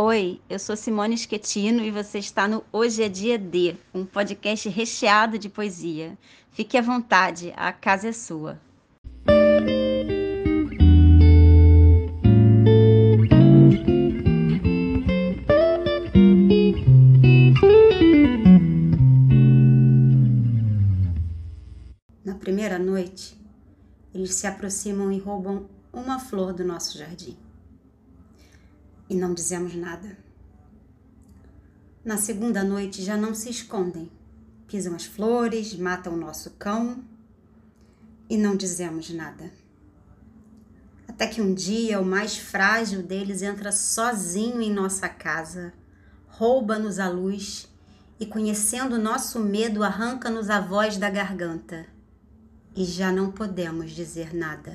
Oi, eu sou Simone Schettino e você está no Hoje é Dia D, um podcast recheado de poesia. Fique à vontade, a casa é sua. Na primeira noite, eles se aproximam e roubam uma flor do nosso jardim e não dizemos nada. Na segunda noite já não se escondem, pisam as flores, matam o nosso cão e não dizemos nada. Até que um dia o mais frágil deles entra sozinho em nossa casa, rouba-nos a luz e, conhecendo nosso medo, arranca-nos a voz da garganta. E já não podemos dizer nada.